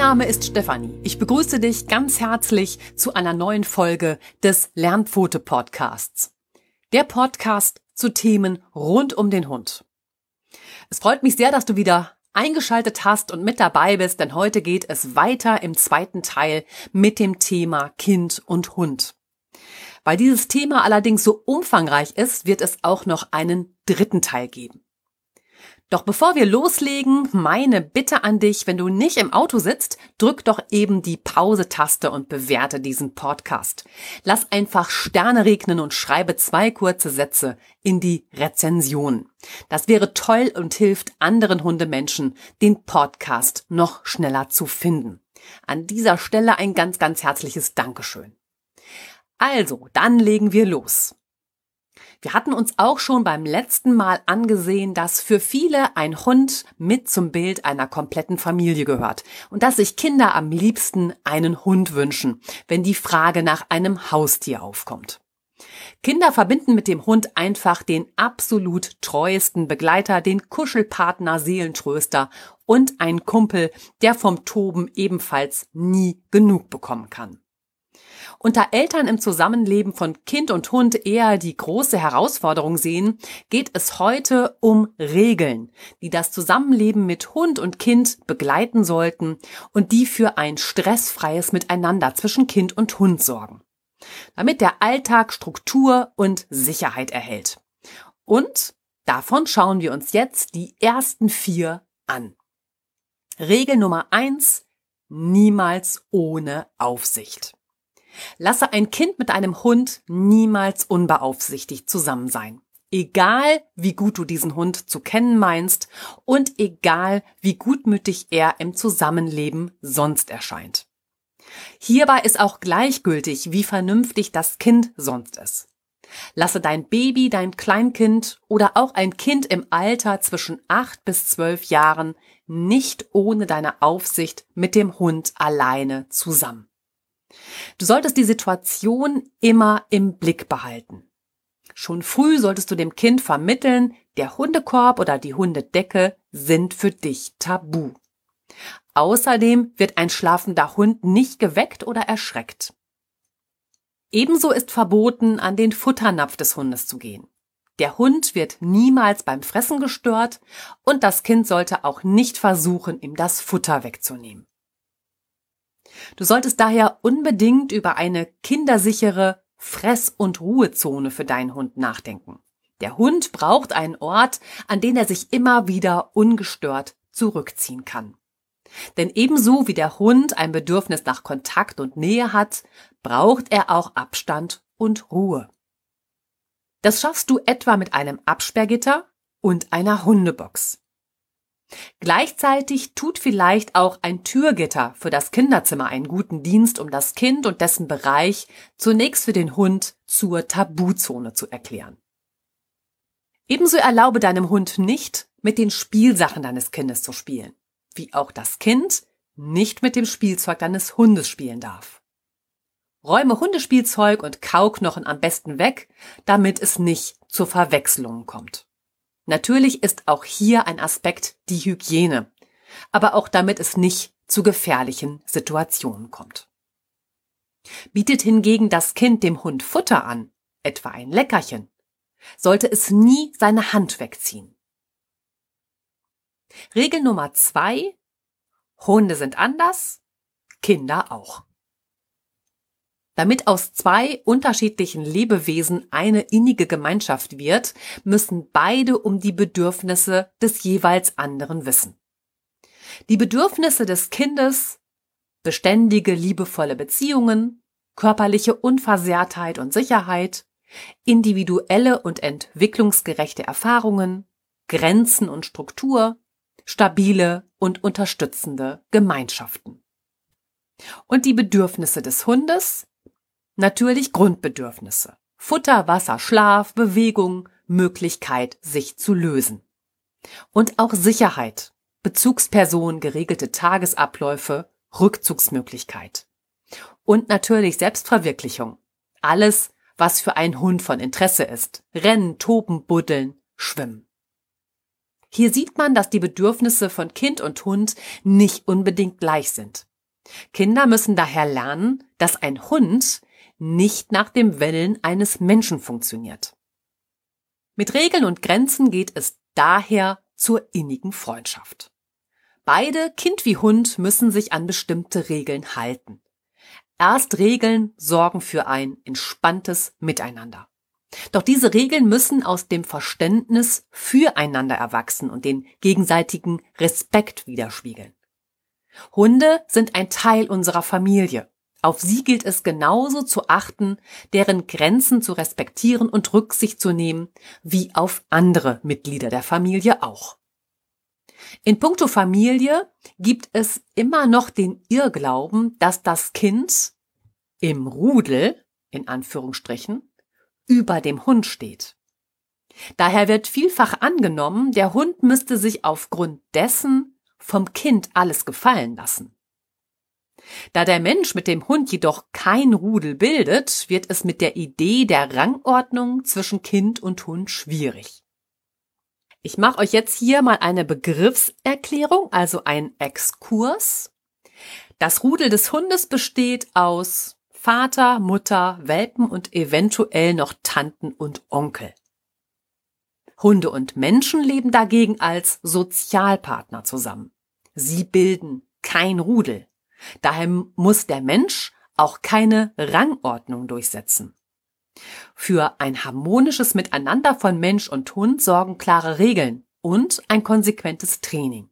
Mein Name ist Stefanie. Ich begrüße dich ganz herzlich zu einer neuen Folge des Lernpfote Podcasts. Der Podcast zu Themen rund um den Hund. Es freut mich sehr, dass du wieder eingeschaltet hast und mit dabei bist, denn heute geht es weiter im zweiten Teil mit dem Thema Kind und Hund. Weil dieses Thema allerdings so umfangreich ist, wird es auch noch einen dritten Teil geben. Doch bevor wir loslegen, meine Bitte an dich, wenn du nicht im Auto sitzt, drück doch eben die Pause-Taste und bewerte diesen Podcast. Lass einfach Sterne regnen und schreibe zwei kurze Sätze in die Rezension. Das wäre toll und hilft anderen Hundemenschen, den Podcast noch schneller zu finden. An dieser Stelle ein ganz, ganz herzliches Dankeschön. Also, dann legen wir los. Wir hatten uns auch schon beim letzten Mal angesehen, dass für viele ein Hund mit zum Bild einer kompletten Familie gehört und dass sich Kinder am liebsten einen Hund wünschen, wenn die Frage nach einem Haustier aufkommt. Kinder verbinden mit dem Hund einfach den absolut treuesten Begleiter, den Kuschelpartner, Seelentröster und einen Kumpel, der vom Toben ebenfalls nie genug bekommen kann unter Eltern im Zusammenleben von Kind und Hund eher die große Herausforderung sehen, geht es heute um Regeln, die das Zusammenleben mit Hund und Kind begleiten sollten und die für ein stressfreies Miteinander zwischen Kind und Hund sorgen. Damit der Alltag Struktur und Sicherheit erhält. Und davon schauen wir uns jetzt die ersten vier an. Regel Nummer eins: Niemals ohne Aufsicht. Lasse ein Kind mit einem Hund niemals unbeaufsichtigt zusammen sein. Egal, wie gut du diesen Hund zu kennen meinst und egal, wie gutmütig er im Zusammenleben sonst erscheint. Hierbei ist auch gleichgültig, wie vernünftig das Kind sonst ist. Lasse dein Baby, dein Kleinkind oder auch ein Kind im Alter zwischen acht bis zwölf Jahren nicht ohne deine Aufsicht mit dem Hund alleine zusammen. Du solltest die Situation immer im Blick behalten. Schon früh solltest du dem Kind vermitteln, der Hundekorb oder die Hundedecke sind für dich tabu. Außerdem wird ein schlafender Hund nicht geweckt oder erschreckt. Ebenso ist verboten, an den Futternapf des Hundes zu gehen. Der Hund wird niemals beim Fressen gestört und das Kind sollte auch nicht versuchen, ihm das Futter wegzunehmen. Du solltest daher unbedingt über eine kindersichere Fress- und Ruhezone für deinen Hund nachdenken. Der Hund braucht einen Ort, an den er sich immer wieder ungestört zurückziehen kann. Denn ebenso wie der Hund ein Bedürfnis nach Kontakt und Nähe hat, braucht er auch Abstand und Ruhe. Das schaffst du etwa mit einem Absperrgitter und einer Hundebox. Gleichzeitig tut vielleicht auch ein Türgitter für das Kinderzimmer einen guten Dienst, um das Kind und dessen Bereich zunächst für den Hund zur Tabuzone zu erklären. Ebenso erlaube deinem Hund nicht, mit den Spielsachen deines Kindes zu spielen, wie auch das Kind nicht mit dem Spielzeug deines Hundes spielen darf. Räume Hundespielzeug und Kauknochen am besten weg, damit es nicht zur Verwechslung kommt. Natürlich ist auch hier ein Aspekt die Hygiene, aber auch damit es nicht zu gefährlichen Situationen kommt. Bietet hingegen das Kind dem Hund Futter an, etwa ein Leckerchen, sollte es nie seine Hand wegziehen. Regel Nummer zwei. Hunde sind anders, Kinder auch. Damit aus zwei unterschiedlichen Lebewesen eine innige Gemeinschaft wird, müssen beide um die Bedürfnisse des jeweils anderen wissen. Die Bedürfnisse des Kindes, beständige, liebevolle Beziehungen, körperliche Unversehrtheit und Sicherheit, individuelle und entwicklungsgerechte Erfahrungen, Grenzen und Struktur, stabile und unterstützende Gemeinschaften. Und die Bedürfnisse des Hundes, Natürlich Grundbedürfnisse. Futter, Wasser, Schlaf, Bewegung, Möglichkeit, sich zu lösen. Und auch Sicherheit, Bezugsperson, geregelte Tagesabläufe, Rückzugsmöglichkeit. Und natürlich Selbstverwirklichung. Alles, was für einen Hund von Interesse ist. Rennen, toben, buddeln, schwimmen. Hier sieht man, dass die Bedürfnisse von Kind und Hund nicht unbedingt gleich sind. Kinder müssen daher lernen, dass ein Hund nicht nach dem Willen eines Menschen funktioniert. Mit Regeln und Grenzen geht es daher zur innigen Freundschaft. Beide, Kind wie Hund, müssen sich an bestimmte Regeln halten. Erst Regeln sorgen für ein entspanntes Miteinander. Doch diese Regeln müssen aus dem Verständnis füreinander erwachsen und den gegenseitigen Respekt widerspiegeln. Hunde sind ein Teil unserer Familie. Auf sie gilt es genauso zu achten, deren Grenzen zu respektieren und Rücksicht zu nehmen, wie auf andere Mitglieder der Familie auch. In puncto Familie gibt es immer noch den Irrglauben, dass das Kind im Rudel, in Anführungsstrichen, über dem Hund steht. Daher wird vielfach angenommen, der Hund müsste sich aufgrund dessen vom Kind alles gefallen lassen. Da der Mensch mit dem Hund jedoch kein Rudel bildet, wird es mit der Idee der Rangordnung zwischen Kind und Hund schwierig. Ich mache euch jetzt hier mal eine Begriffserklärung, also ein Exkurs. Das Rudel des Hundes besteht aus Vater, Mutter, Welpen und eventuell noch Tanten und Onkel. Hunde und Menschen leben dagegen als Sozialpartner zusammen. Sie bilden kein Rudel. Daher muss der Mensch auch keine Rangordnung durchsetzen. Für ein harmonisches Miteinander von Mensch und Hund sorgen klare Regeln und ein konsequentes Training.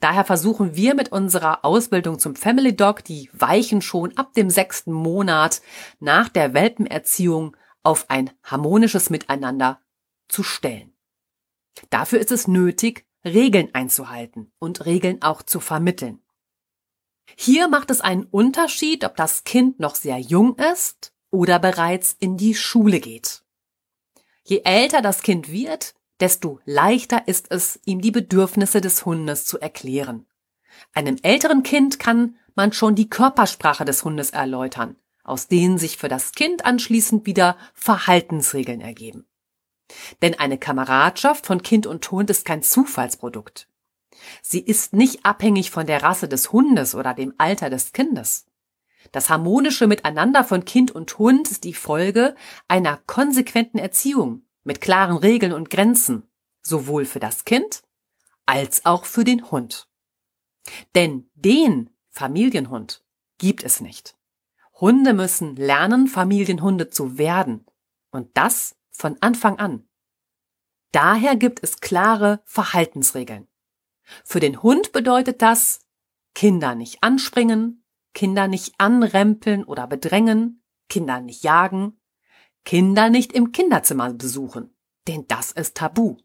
Daher versuchen wir mit unserer Ausbildung zum Family Dog die Weichen schon ab dem sechsten Monat nach der Welpenerziehung auf ein harmonisches Miteinander zu stellen. Dafür ist es nötig, Regeln einzuhalten und Regeln auch zu vermitteln. Hier macht es einen Unterschied, ob das Kind noch sehr jung ist oder bereits in die Schule geht. Je älter das Kind wird, desto leichter ist es, ihm die Bedürfnisse des Hundes zu erklären. Einem älteren Kind kann man schon die Körpersprache des Hundes erläutern, aus denen sich für das Kind anschließend wieder Verhaltensregeln ergeben. Denn eine Kameradschaft von Kind und Hund ist kein Zufallsprodukt. Sie ist nicht abhängig von der Rasse des Hundes oder dem Alter des Kindes. Das harmonische Miteinander von Kind und Hund ist die Folge einer konsequenten Erziehung mit klaren Regeln und Grenzen, sowohl für das Kind als auch für den Hund. Denn den Familienhund gibt es nicht. Hunde müssen lernen, Familienhunde zu werden. Und das von Anfang an. Daher gibt es klare Verhaltensregeln. Für den Hund bedeutet das, Kinder nicht anspringen, Kinder nicht anrempeln oder bedrängen, Kinder nicht jagen, Kinder nicht im Kinderzimmer besuchen, denn das ist tabu.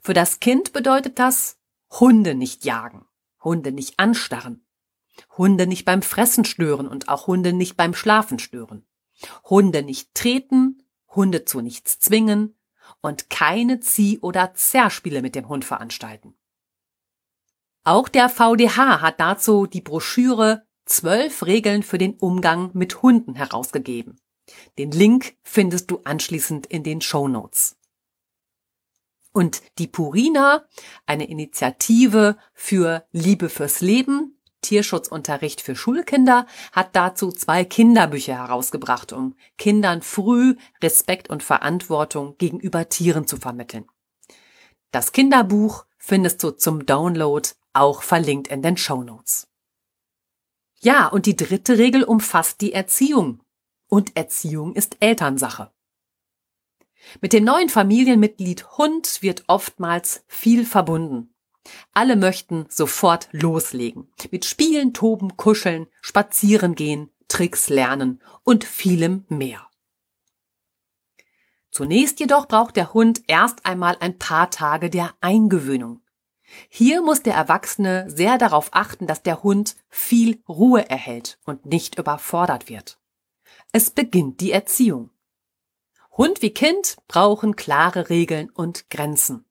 Für das Kind bedeutet das, Hunde nicht jagen, Hunde nicht anstarren, Hunde nicht beim Fressen stören und auch Hunde nicht beim Schlafen stören, Hunde nicht treten, Hunde zu nichts zwingen, und keine Zieh- oder Zerrspiele mit dem Hund veranstalten. Auch der VDH hat dazu die Broschüre Zwölf Regeln für den Umgang mit Hunden herausgegeben. Den Link findest du anschließend in den Show Notes. Und die Purina, eine Initiative für Liebe fürs Leben, Tierschutzunterricht für Schulkinder hat dazu zwei Kinderbücher herausgebracht, um Kindern früh Respekt und Verantwortung gegenüber Tieren zu vermitteln. Das Kinderbuch findest du zum Download auch verlinkt in den Show Notes. Ja, und die dritte Regel umfasst die Erziehung. Und Erziehung ist Elternsache. Mit dem neuen Familienmitglied Hund wird oftmals viel verbunden. Alle möchten sofort loslegen. Mit Spielen, Toben, Kuscheln, Spazieren gehen, Tricks lernen und vielem mehr. Zunächst jedoch braucht der Hund erst einmal ein paar Tage der Eingewöhnung. Hier muss der Erwachsene sehr darauf achten, dass der Hund viel Ruhe erhält und nicht überfordert wird. Es beginnt die Erziehung. Hund wie Kind brauchen klare Regeln und Grenzen.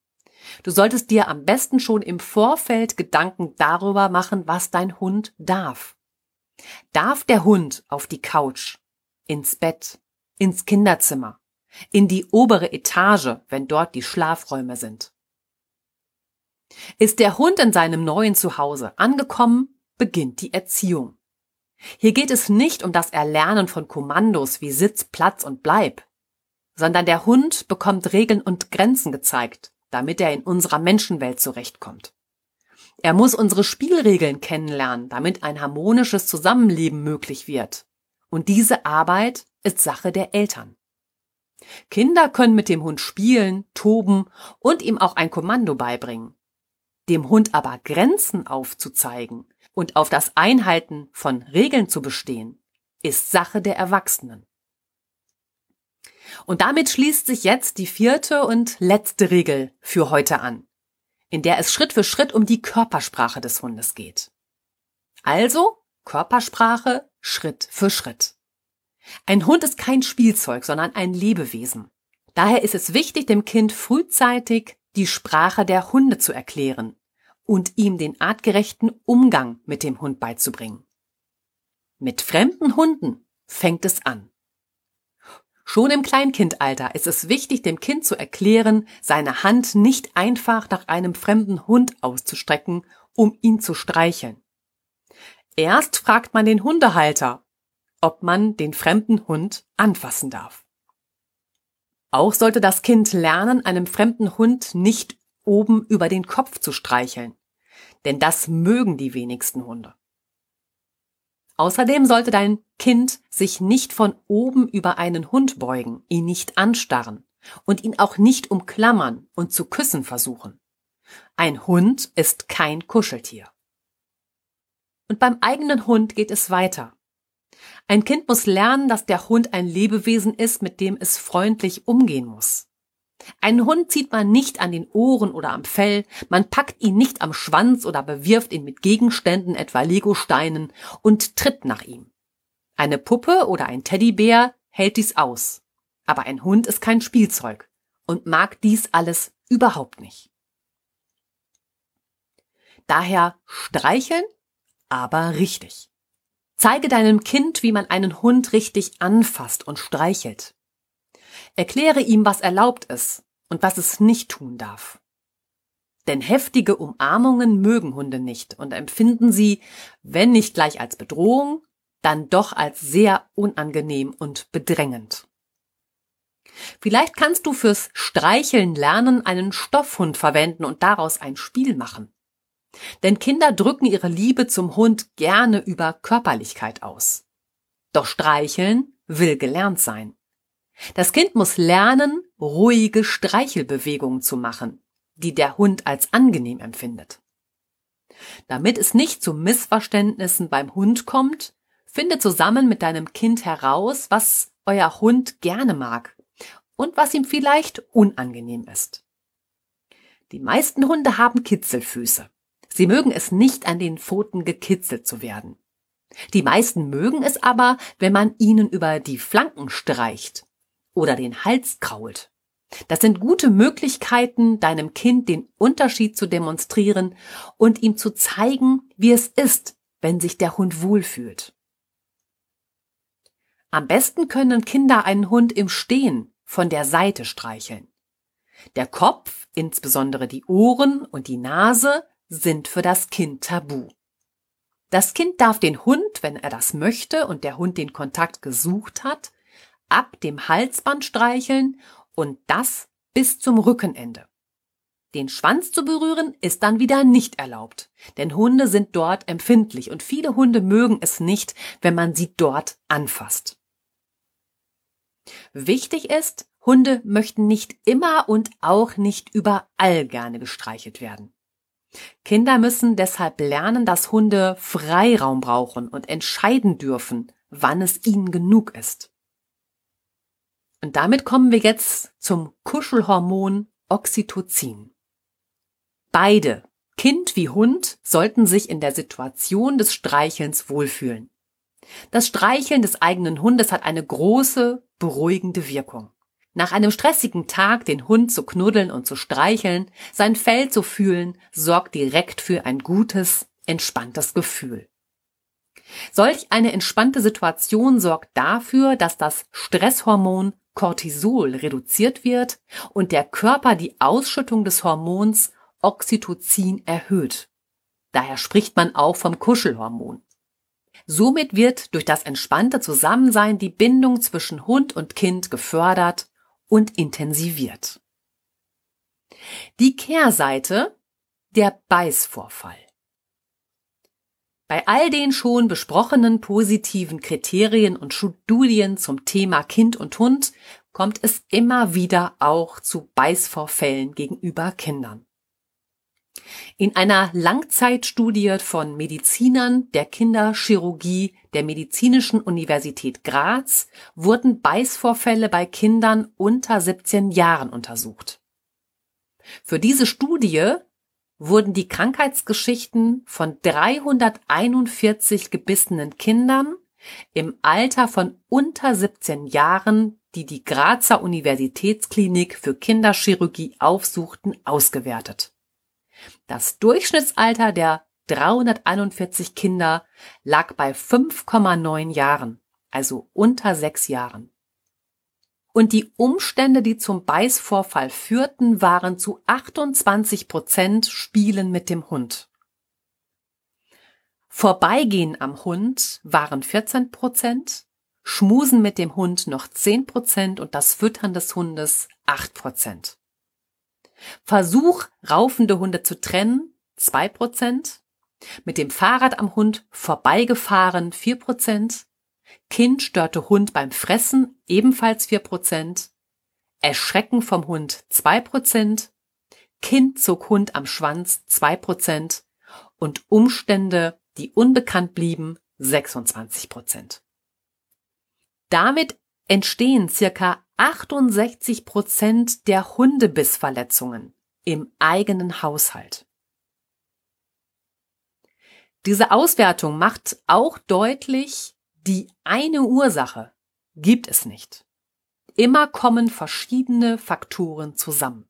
Du solltest dir am besten schon im Vorfeld Gedanken darüber machen, was dein Hund darf. Darf der Hund auf die Couch, ins Bett, ins Kinderzimmer, in die obere Etage, wenn dort die Schlafräume sind? Ist der Hund in seinem neuen Zuhause angekommen, beginnt die Erziehung. Hier geht es nicht um das Erlernen von Kommandos wie Sitz, Platz und Bleib, sondern der Hund bekommt Regeln und Grenzen gezeigt, damit er in unserer Menschenwelt zurechtkommt. Er muss unsere Spielregeln kennenlernen, damit ein harmonisches Zusammenleben möglich wird. Und diese Arbeit ist Sache der Eltern. Kinder können mit dem Hund spielen, toben und ihm auch ein Kommando beibringen. Dem Hund aber Grenzen aufzuzeigen und auf das Einhalten von Regeln zu bestehen, ist Sache der Erwachsenen. Und damit schließt sich jetzt die vierte und letzte Regel für heute an, in der es Schritt für Schritt um die Körpersprache des Hundes geht. Also Körpersprache Schritt für Schritt. Ein Hund ist kein Spielzeug, sondern ein Lebewesen. Daher ist es wichtig, dem Kind frühzeitig die Sprache der Hunde zu erklären und ihm den artgerechten Umgang mit dem Hund beizubringen. Mit fremden Hunden fängt es an. Schon im Kleinkindalter ist es wichtig, dem Kind zu erklären, seine Hand nicht einfach nach einem fremden Hund auszustrecken, um ihn zu streicheln. Erst fragt man den Hundehalter, ob man den fremden Hund anfassen darf. Auch sollte das Kind lernen, einem fremden Hund nicht oben über den Kopf zu streicheln, denn das mögen die wenigsten Hunde. Außerdem sollte dein Kind sich nicht von oben über einen Hund beugen, ihn nicht anstarren und ihn auch nicht umklammern und zu küssen versuchen. Ein Hund ist kein Kuscheltier. Und beim eigenen Hund geht es weiter. Ein Kind muss lernen, dass der Hund ein Lebewesen ist, mit dem es freundlich umgehen muss. Einen Hund zieht man nicht an den Ohren oder am Fell, man packt ihn nicht am Schwanz oder bewirft ihn mit Gegenständen, etwa Legosteinen, und tritt nach ihm. Eine Puppe oder ein Teddybär hält dies aus. Aber ein Hund ist kein Spielzeug und mag dies alles überhaupt nicht. Daher streicheln, aber richtig. Zeige deinem Kind, wie man einen Hund richtig anfasst und streichelt. Erkläre ihm, was erlaubt ist und was es nicht tun darf. Denn heftige Umarmungen mögen Hunde nicht und empfinden sie, wenn nicht gleich als Bedrohung, dann doch als sehr unangenehm und bedrängend. Vielleicht kannst du fürs Streicheln lernen, einen Stoffhund verwenden und daraus ein Spiel machen. Denn Kinder drücken ihre Liebe zum Hund gerne über Körperlichkeit aus. Doch streicheln will gelernt sein. Das Kind muss lernen, ruhige Streichelbewegungen zu machen, die der Hund als angenehm empfindet. Damit es nicht zu Missverständnissen beim Hund kommt, finde zusammen mit deinem Kind heraus, was euer Hund gerne mag und was ihm vielleicht unangenehm ist. Die meisten Hunde haben Kitzelfüße. Sie mögen es nicht, an den Pfoten gekitzelt zu werden. Die meisten mögen es aber, wenn man ihnen über die Flanken streicht oder den Hals krault. Das sind gute Möglichkeiten, deinem Kind den Unterschied zu demonstrieren und ihm zu zeigen, wie es ist, wenn sich der Hund wohlfühlt. Am besten können Kinder einen Hund im Stehen von der Seite streicheln. Der Kopf, insbesondere die Ohren und die Nase, sind für das Kind tabu. Das Kind darf den Hund, wenn er das möchte und der Hund den Kontakt gesucht hat, ab dem Halsband streicheln und das bis zum Rückenende. Den Schwanz zu berühren ist dann wieder nicht erlaubt, denn Hunde sind dort empfindlich und viele Hunde mögen es nicht, wenn man sie dort anfasst. Wichtig ist, Hunde möchten nicht immer und auch nicht überall gerne gestreichelt werden. Kinder müssen deshalb lernen, dass Hunde Freiraum brauchen und entscheiden dürfen, wann es ihnen genug ist. Und damit kommen wir jetzt zum Kuschelhormon Oxytocin. Beide, Kind wie Hund, sollten sich in der Situation des Streichelns wohlfühlen. Das Streicheln des eigenen Hundes hat eine große, beruhigende Wirkung. Nach einem stressigen Tag den Hund zu knuddeln und zu streicheln, sein Fell zu fühlen, sorgt direkt für ein gutes, entspanntes Gefühl. Solch eine entspannte Situation sorgt dafür, dass das Stresshormon Cortisol reduziert wird und der Körper die Ausschüttung des Hormons Oxytocin erhöht. Daher spricht man auch vom Kuschelhormon. Somit wird durch das entspannte Zusammensein die Bindung zwischen Hund und Kind gefördert und intensiviert. Die Kehrseite der Beißvorfall. Bei all den schon besprochenen positiven Kriterien und Studien zum Thema Kind und Hund kommt es immer wieder auch zu Beißvorfällen gegenüber Kindern. In einer Langzeitstudie von Medizinern der Kinderchirurgie der Medizinischen Universität Graz wurden Beißvorfälle bei Kindern unter 17 Jahren untersucht. Für diese Studie wurden die Krankheitsgeschichten von 341 gebissenen Kindern im Alter von unter 17 Jahren, die die Grazer Universitätsklinik für Kinderchirurgie aufsuchten, ausgewertet. Das Durchschnittsalter der 341 Kinder lag bei 5,9 Jahren, also unter sechs Jahren. Und die Umstände, die zum Beißvorfall führten, waren zu 28 Prozent Spielen mit dem Hund. Vorbeigehen am Hund waren 14 Prozent, Schmusen mit dem Hund noch 10 Prozent und das Füttern des Hundes 8 Prozent. Versuch, raufende Hunde zu trennen, 2 Prozent. Mit dem Fahrrad am Hund vorbeigefahren, 4 Prozent. Kind störte Hund beim Fressen, ebenfalls 4 Prozent. Erschrecken vom Hund 2 Prozent. Kind zog Hund am Schwanz 2 Prozent. Und Umstände, die unbekannt blieben, 26 Prozent. Damit entstehen circa 68 Prozent der Hundebissverletzungen im eigenen Haushalt. Diese Auswertung macht auch deutlich, die eine Ursache gibt es nicht. Immer kommen verschiedene Faktoren zusammen.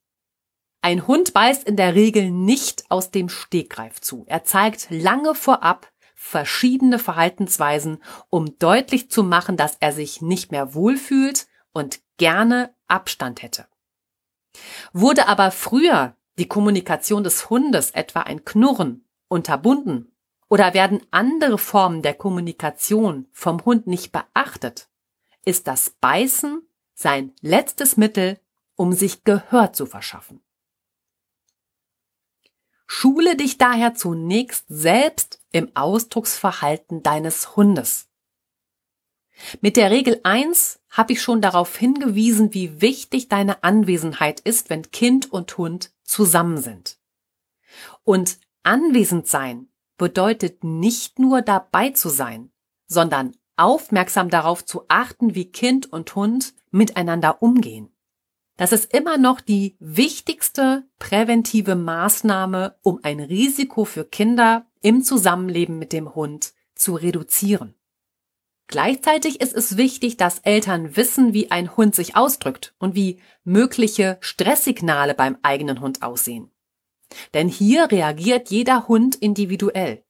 Ein Hund beißt in der Regel nicht aus dem Stegreif zu. Er zeigt lange vorab verschiedene Verhaltensweisen, um deutlich zu machen, dass er sich nicht mehr wohlfühlt und gerne Abstand hätte. Wurde aber früher die Kommunikation des Hundes, etwa ein Knurren, unterbunden oder werden andere Formen der Kommunikation vom Hund nicht beachtet, ist das Beißen sein letztes Mittel, um sich Gehör zu verschaffen. Schule dich daher zunächst selbst im Ausdrucksverhalten deines Hundes. Mit der Regel 1 habe ich schon darauf hingewiesen, wie wichtig deine Anwesenheit ist, wenn Kind und Hund zusammen sind. Und anwesend sein bedeutet nicht nur dabei zu sein, sondern aufmerksam darauf zu achten, wie Kind und Hund miteinander umgehen. Das ist immer noch die wichtigste präventive Maßnahme, um ein Risiko für Kinder im Zusammenleben mit dem Hund zu reduzieren. Gleichzeitig ist es wichtig, dass Eltern wissen, wie ein Hund sich ausdrückt und wie mögliche Stresssignale beim eigenen Hund aussehen. Denn hier reagiert jeder Hund individuell.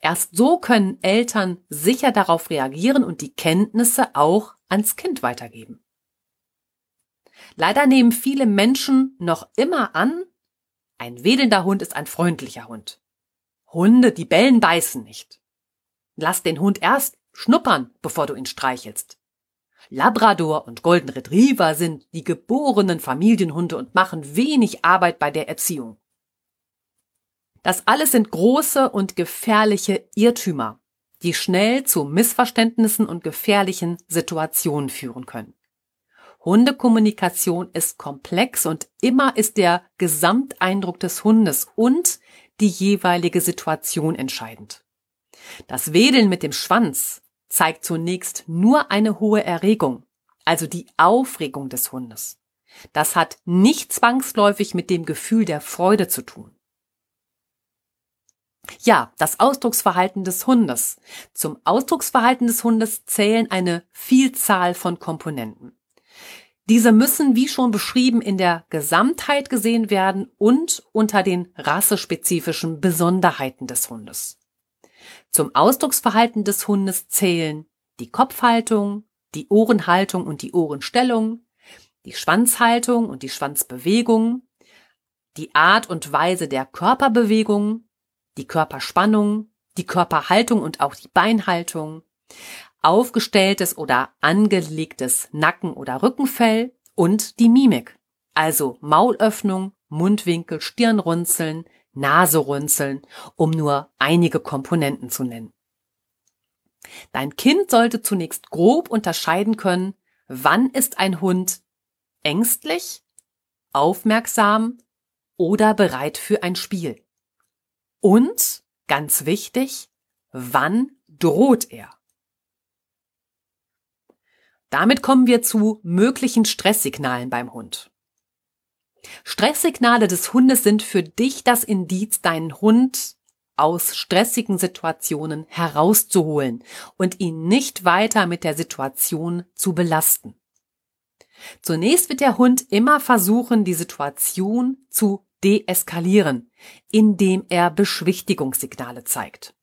Erst so können Eltern sicher darauf reagieren und die Kenntnisse auch ans Kind weitergeben. Leider nehmen viele Menschen noch immer an, ein wedelnder Hund ist ein freundlicher Hund. Hunde, die bellen, beißen nicht. Lass den Hund erst schnuppern, bevor du ihn streichelst. Labrador und Golden Retriever sind die geborenen Familienhunde und machen wenig Arbeit bei der Erziehung. Das alles sind große und gefährliche Irrtümer, die schnell zu Missverständnissen und gefährlichen Situationen führen können. Hundekommunikation ist komplex und immer ist der Gesamteindruck des Hundes und die jeweilige Situation entscheidend. Das Wedeln mit dem Schwanz zeigt zunächst nur eine hohe Erregung, also die Aufregung des Hundes. Das hat nicht zwangsläufig mit dem Gefühl der Freude zu tun. Ja, das Ausdrucksverhalten des Hundes. Zum Ausdrucksverhalten des Hundes zählen eine Vielzahl von Komponenten. Diese müssen, wie schon beschrieben, in der Gesamtheit gesehen werden und unter den rassespezifischen Besonderheiten des Hundes. Zum Ausdrucksverhalten des Hundes zählen die Kopfhaltung, die Ohrenhaltung und die Ohrenstellung, die Schwanzhaltung und die Schwanzbewegung, die Art und Weise der Körperbewegung, die Körperspannung, die Körperhaltung und auch die Beinhaltung, aufgestelltes oder angelegtes Nacken- oder Rückenfell und die Mimik, also Maulöffnung, Mundwinkel, Stirnrunzeln, Naserunzeln, um nur einige Komponenten zu nennen. Dein Kind sollte zunächst grob unterscheiden können, wann ist ein Hund ängstlich, aufmerksam oder bereit für ein Spiel. Und, ganz wichtig, wann droht er? Damit kommen wir zu möglichen Stresssignalen beim Hund. Stresssignale des Hundes sind für dich das Indiz, deinen Hund aus stressigen Situationen herauszuholen und ihn nicht weiter mit der Situation zu belasten. Zunächst wird der Hund immer versuchen, die Situation zu deeskalieren, indem er Beschwichtigungssignale zeigt.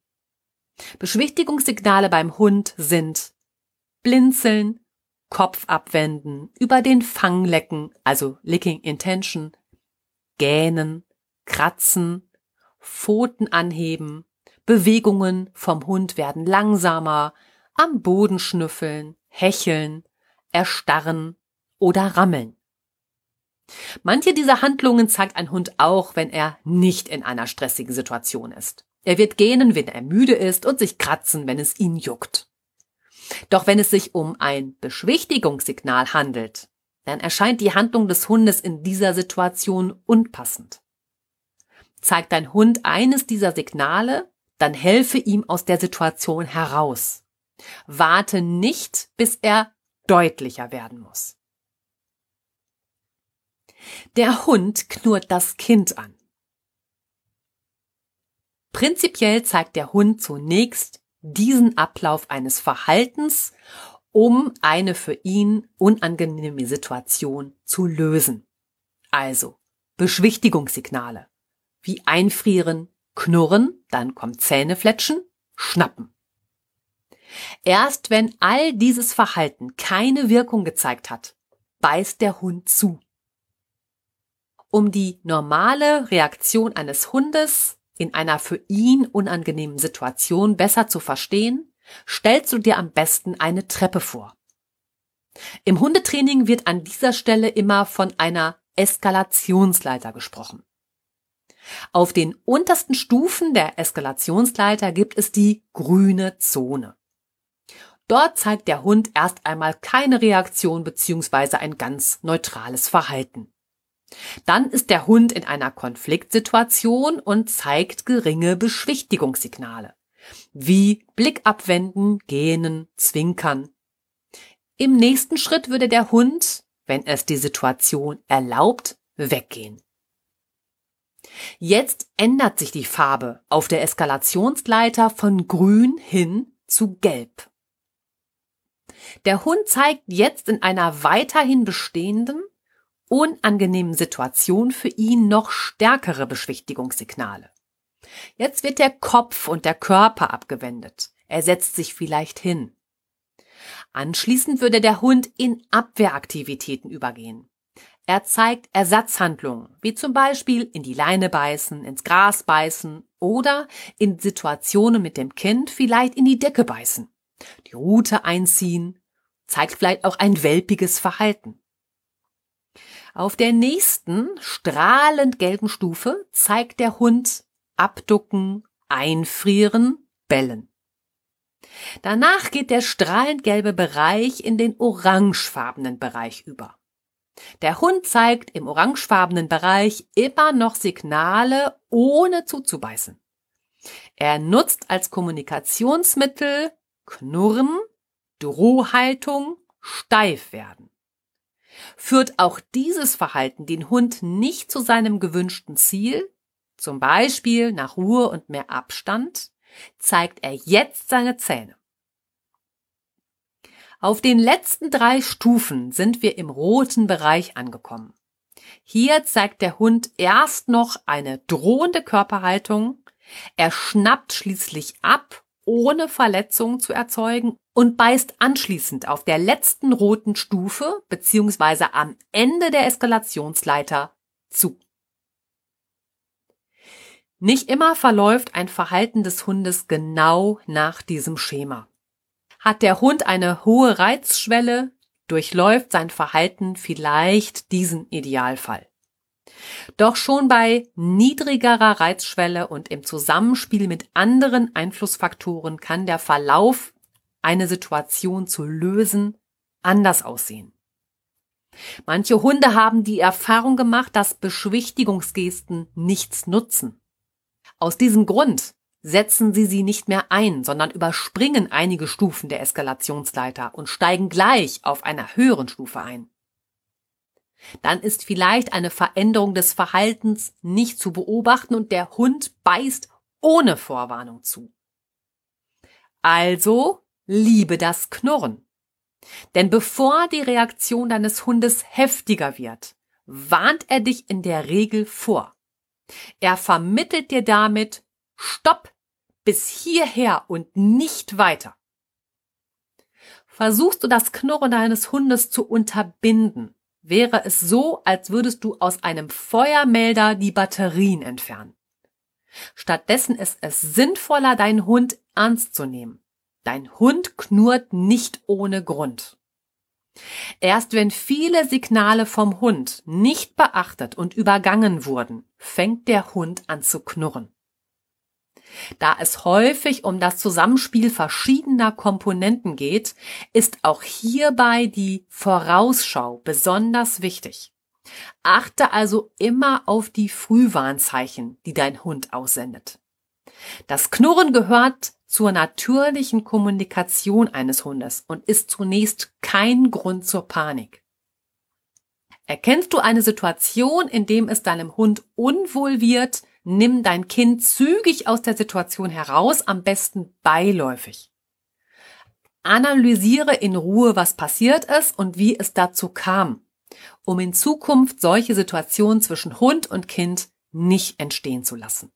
Beschwichtigungssignale beim Hund sind Blinzeln, Kopf abwenden, über den Fang lecken, also Licking Intention, gähnen, kratzen, Pfoten anheben, Bewegungen vom Hund werden langsamer, am Boden schnüffeln, hecheln, erstarren oder rammeln. Manche dieser Handlungen zeigt ein Hund auch, wenn er nicht in einer stressigen Situation ist. Er wird gähnen, wenn er müde ist und sich kratzen, wenn es ihn juckt. Doch wenn es sich um ein Beschwichtigungssignal handelt, dann erscheint die Handlung des Hundes in dieser Situation unpassend. Zeigt dein Hund eines dieser Signale, dann helfe ihm aus der Situation heraus. Warte nicht, bis er deutlicher werden muss. Der Hund knurrt das Kind an. Prinzipiell zeigt der Hund zunächst diesen Ablauf eines Verhaltens, um eine für ihn unangenehme Situation zu lösen. Also Beschwichtigungssignale wie einfrieren, knurren, dann kommt Zähnefletschen, schnappen. Erst wenn all dieses Verhalten keine Wirkung gezeigt hat, beißt der Hund zu. Um die normale Reaktion eines Hundes in einer für ihn unangenehmen Situation besser zu verstehen, stellst du dir am besten eine Treppe vor. Im Hundetraining wird an dieser Stelle immer von einer Eskalationsleiter gesprochen. Auf den untersten Stufen der Eskalationsleiter gibt es die grüne Zone. Dort zeigt der Hund erst einmal keine Reaktion bzw. ein ganz neutrales Verhalten. Dann ist der Hund in einer Konfliktsituation und zeigt geringe Beschwichtigungssignale, wie Blick abwenden, gähnen, zwinkern. Im nächsten Schritt würde der Hund, wenn es die Situation erlaubt, weggehen. Jetzt ändert sich die Farbe auf der Eskalationsleiter von grün hin zu gelb. Der Hund zeigt jetzt in einer weiterhin bestehenden, unangenehmen Situation für ihn noch stärkere Beschwichtigungssignale. Jetzt wird der Kopf und der Körper abgewendet. Er setzt sich vielleicht hin. Anschließend würde der Hund in Abwehraktivitäten übergehen. Er zeigt Ersatzhandlungen, wie zum Beispiel in die Leine beißen, ins Gras beißen oder in Situationen mit dem Kind vielleicht in die Decke beißen, die Rute einziehen, zeigt vielleicht auch ein welpiges Verhalten. Auf der nächsten strahlend gelben Stufe zeigt der Hund abducken, einfrieren, bellen. Danach geht der strahlend gelbe Bereich in den orangefarbenen Bereich über. Der Hund zeigt im orangefarbenen Bereich immer noch Signale, ohne zuzubeißen. Er nutzt als Kommunikationsmittel Knurren, Drohhaltung, steif werden. Führt auch dieses Verhalten den Hund nicht zu seinem gewünschten Ziel, zum Beispiel nach Ruhe und mehr Abstand, zeigt er jetzt seine Zähne. Auf den letzten drei Stufen sind wir im roten Bereich angekommen. Hier zeigt der Hund erst noch eine drohende Körperhaltung. Er schnappt schließlich ab, ohne Verletzungen zu erzeugen und beißt anschließend auf der letzten roten Stufe bzw. am Ende der Eskalationsleiter zu. Nicht immer verläuft ein Verhalten des Hundes genau nach diesem Schema. Hat der Hund eine hohe Reizschwelle, durchläuft sein Verhalten vielleicht diesen Idealfall. Doch schon bei niedrigerer Reizschwelle und im Zusammenspiel mit anderen Einflussfaktoren kann der Verlauf, eine Situation zu lösen, anders aussehen. Manche Hunde haben die Erfahrung gemacht, dass Beschwichtigungsgesten nichts nutzen. Aus diesem Grund setzen sie sie nicht mehr ein, sondern überspringen einige Stufen der Eskalationsleiter und steigen gleich auf einer höheren Stufe ein. Dann ist vielleicht eine Veränderung des Verhaltens nicht zu beobachten und der Hund beißt ohne Vorwarnung zu. Also liebe das Knurren. Denn bevor die Reaktion deines Hundes heftiger wird, warnt er dich in der Regel vor. Er vermittelt dir damit Stopp bis hierher und nicht weiter. Versuchst du das Knurren deines Hundes zu unterbinden, wäre es so, als würdest du aus einem Feuermelder die Batterien entfernen. Stattdessen ist es sinnvoller, deinen Hund ernst zu nehmen. Dein Hund knurrt nicht ohne Grund. Erst wenn viele Signale vom Hund nicht beachtet und übergangen wurden, fängt der Hund an zu knurren. Da es häufig um das Zusammenspiel verschiedener Komponenten geht, ist auch hierbei die Vorausschau besonders wichtig. Achte also immer auf die Frühwarnzeichen, die dein Hund aussendet. Das Knurren gehört zur natürlichen Kommunikation eines Hundes und ist zunächst kein Grund zur Panik. Erkennst du eine Situation, in dem es deinem Hund unwohl wird, nimm dein Kind zügig aus der Situation heraus, am besten beiläufig. Analysiere in Ruhe, was passiert ist und wie es dazu kam, um in Zukunft solche Situationen zwischen Hund und Kind nicht entstehen zu lassen.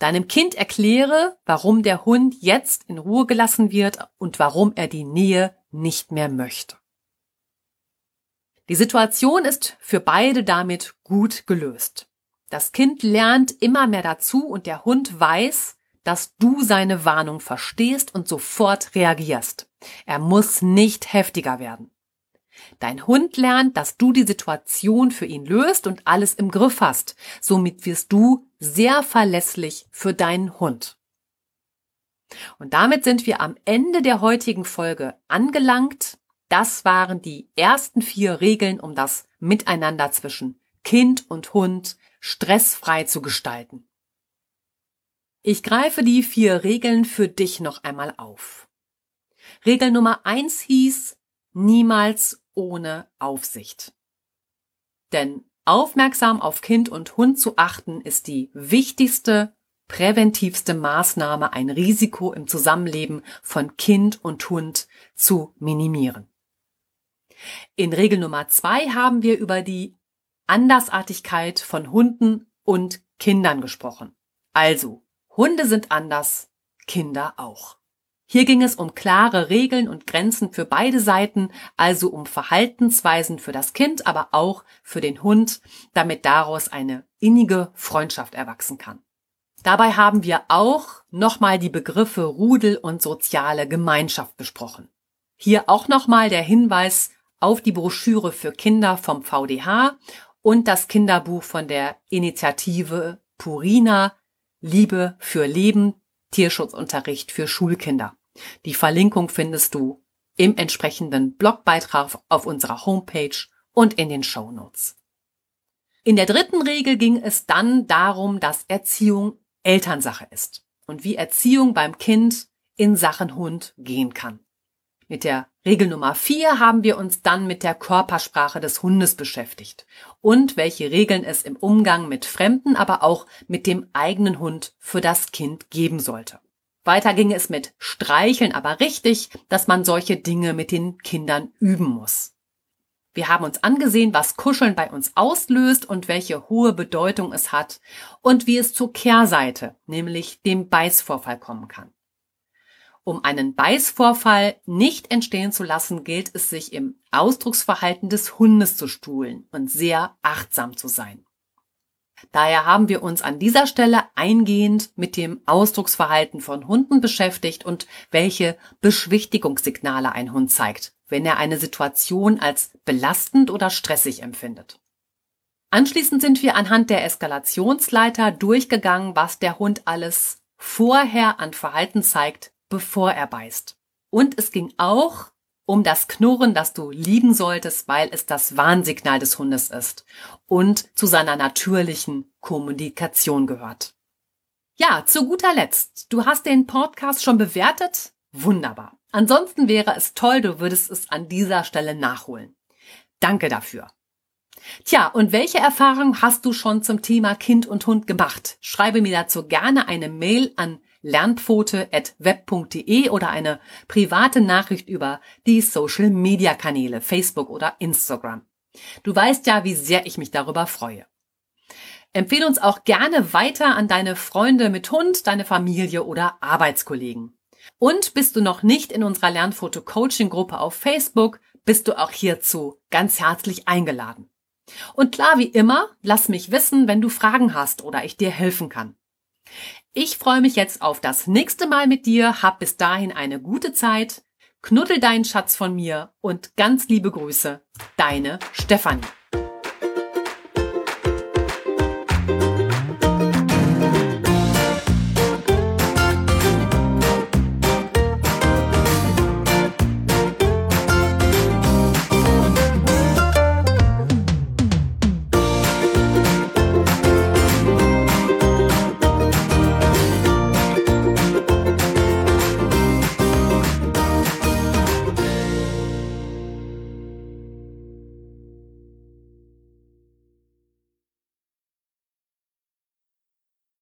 Deinem Kind erkläre, warum der Hund jetzt in Ruhe gelassen wird und warum er die Nähe nicht mehr möchte. Die Situation ist für beide damit gut gelöst. Das Kind lernt immer mehr dazu und der Hund weiß, dass du seine Warnung verstehst und sofort reagierst. Er muss nicht heftiger werden. Dein Hund lernt, dass du die Situation für ihn löst und alles im Griff hast. Somit wirst du sehr verlässlich für deinen Hund. Und damit sind wir am Ende der heutigen Folge angelangt. Das waren die ersten vier Regeln, um das Miteinander zwischen Kind und Hund stressfrei zu gestalten. Ich greife die vier Regeln für dich noch einmal auf. Regel Nummer eins hieß, niemals ohne Aufsicht. Denn aufmerksam auf Kind und Hund zu achten ist die wichtigste, präventivste Maßnahme, ein Risiko im Zusammenleben von Kind und Hund zu minimieren. In Regel Nummer zwei haben wir über die Andersartigkeit von Hunden und Kindern gesprochen. Also, Hunde sind anders, Kinder auch. Hier ging es um klare Regeln und Grenzen für beide Seiten, also um Verhaltensweisen für das Kind, aber auch für den Hund, damit daraus eine innige Freundschaft erwachsen kann. Dabei haben wir auch nochmal die Begriffe Rudel und soziale Gemeinschaft besprochen. Hier auch nochmal der Hinweis auf die Broschüre für Kinder vom VDH und das Kinderbuch von der Initiative Purina Liebe für Leben Tierschutzunterricht für Schulkinder. Die Verlinkung findest du im entsprechenden Blogbeitrag auf unserer Homepage und in den Show Notes. In der dritten Regel ging es dann darum, dass Erziehung Elternsache ist und wie Erziehung beim Kind in Sachen Hund gehen kann. Mit der Regel Nummer vier haben wir uns dann mit der Körpersprache des Hundes beschäftigt und welche Regeln es im Umgang mit Fremden, aber auch mit dem eigenen Hund für das Kind geben sollte. Weiter ging es mit Streicheln, aber richtig, dass man solche Dinge mit den Kindern üben muss. Wir haben uns angesehen, was Kuscheln bei uns auslöst und welche hohe Bedeutung es hat und wie es zur Kehrseite, nämlich dem Beißvorfall kommen kann. Um einen Beißvorfall nicht entstehen zu lassen, gilt es sich im Ausdrucksverhalten des Hundes zu stuhlen und sehr achtsam zu sein. Daher haben wir uns an dieser Stelle eingehend mit dem Ausdrucksverhalten von Hunden beschäftigt und welche Beschwichtigungssignale ein Hund zeigt, wenn er eine Situation als belastend oder stressig empfindet. Anschließend sind wir anhand der Eskalationsleiter durchgegangen, was der Hund alles vorher an Verhalten zeigt, bevor er beißt. Und es ging auch um das Knurren, das du lieben solltest, weil es das Warnsignal des Hundes ist und zu seiner natürlichen Kommunikation gehört. Ja, zu guter Letzt, du hast den Podcast schon bewertet? Wunderbar. Ansonsten wäre es toll, du würdest es an dieser Stelle nachholen. Danke dafür. Tja, und welche Erfahrung hast du schon zum Thema Kind und Hund gemacht? Schreibe mir dazu gerne eine Mail an lernpfote.web.de oder eine private Nachricht über die Social Media Kanäle Facebook oder Instagram. Du weißt ja, wie sehr ich mich darüber freue. Empfehle uns auch gerne weiter an deine Freunde mit Hund, deine Familie oder Arbeitskollegen. Und bist du noch nicht in unserer Lernfoto-Coaching-Gruppe auf Facebook, bist du auch hierzu ganz herzlich eingeladen. Und klar wie immer, lass mich wissen, wenn du Fragen hast oder ich dir helfen kann. Ich freue mich jetzt auf das nächste Mal mit dir. Hab bis dahin eine gute Zeit. Knuddel deinen Schatz von mir und ganz liebe Grüße. Deine Stefanie.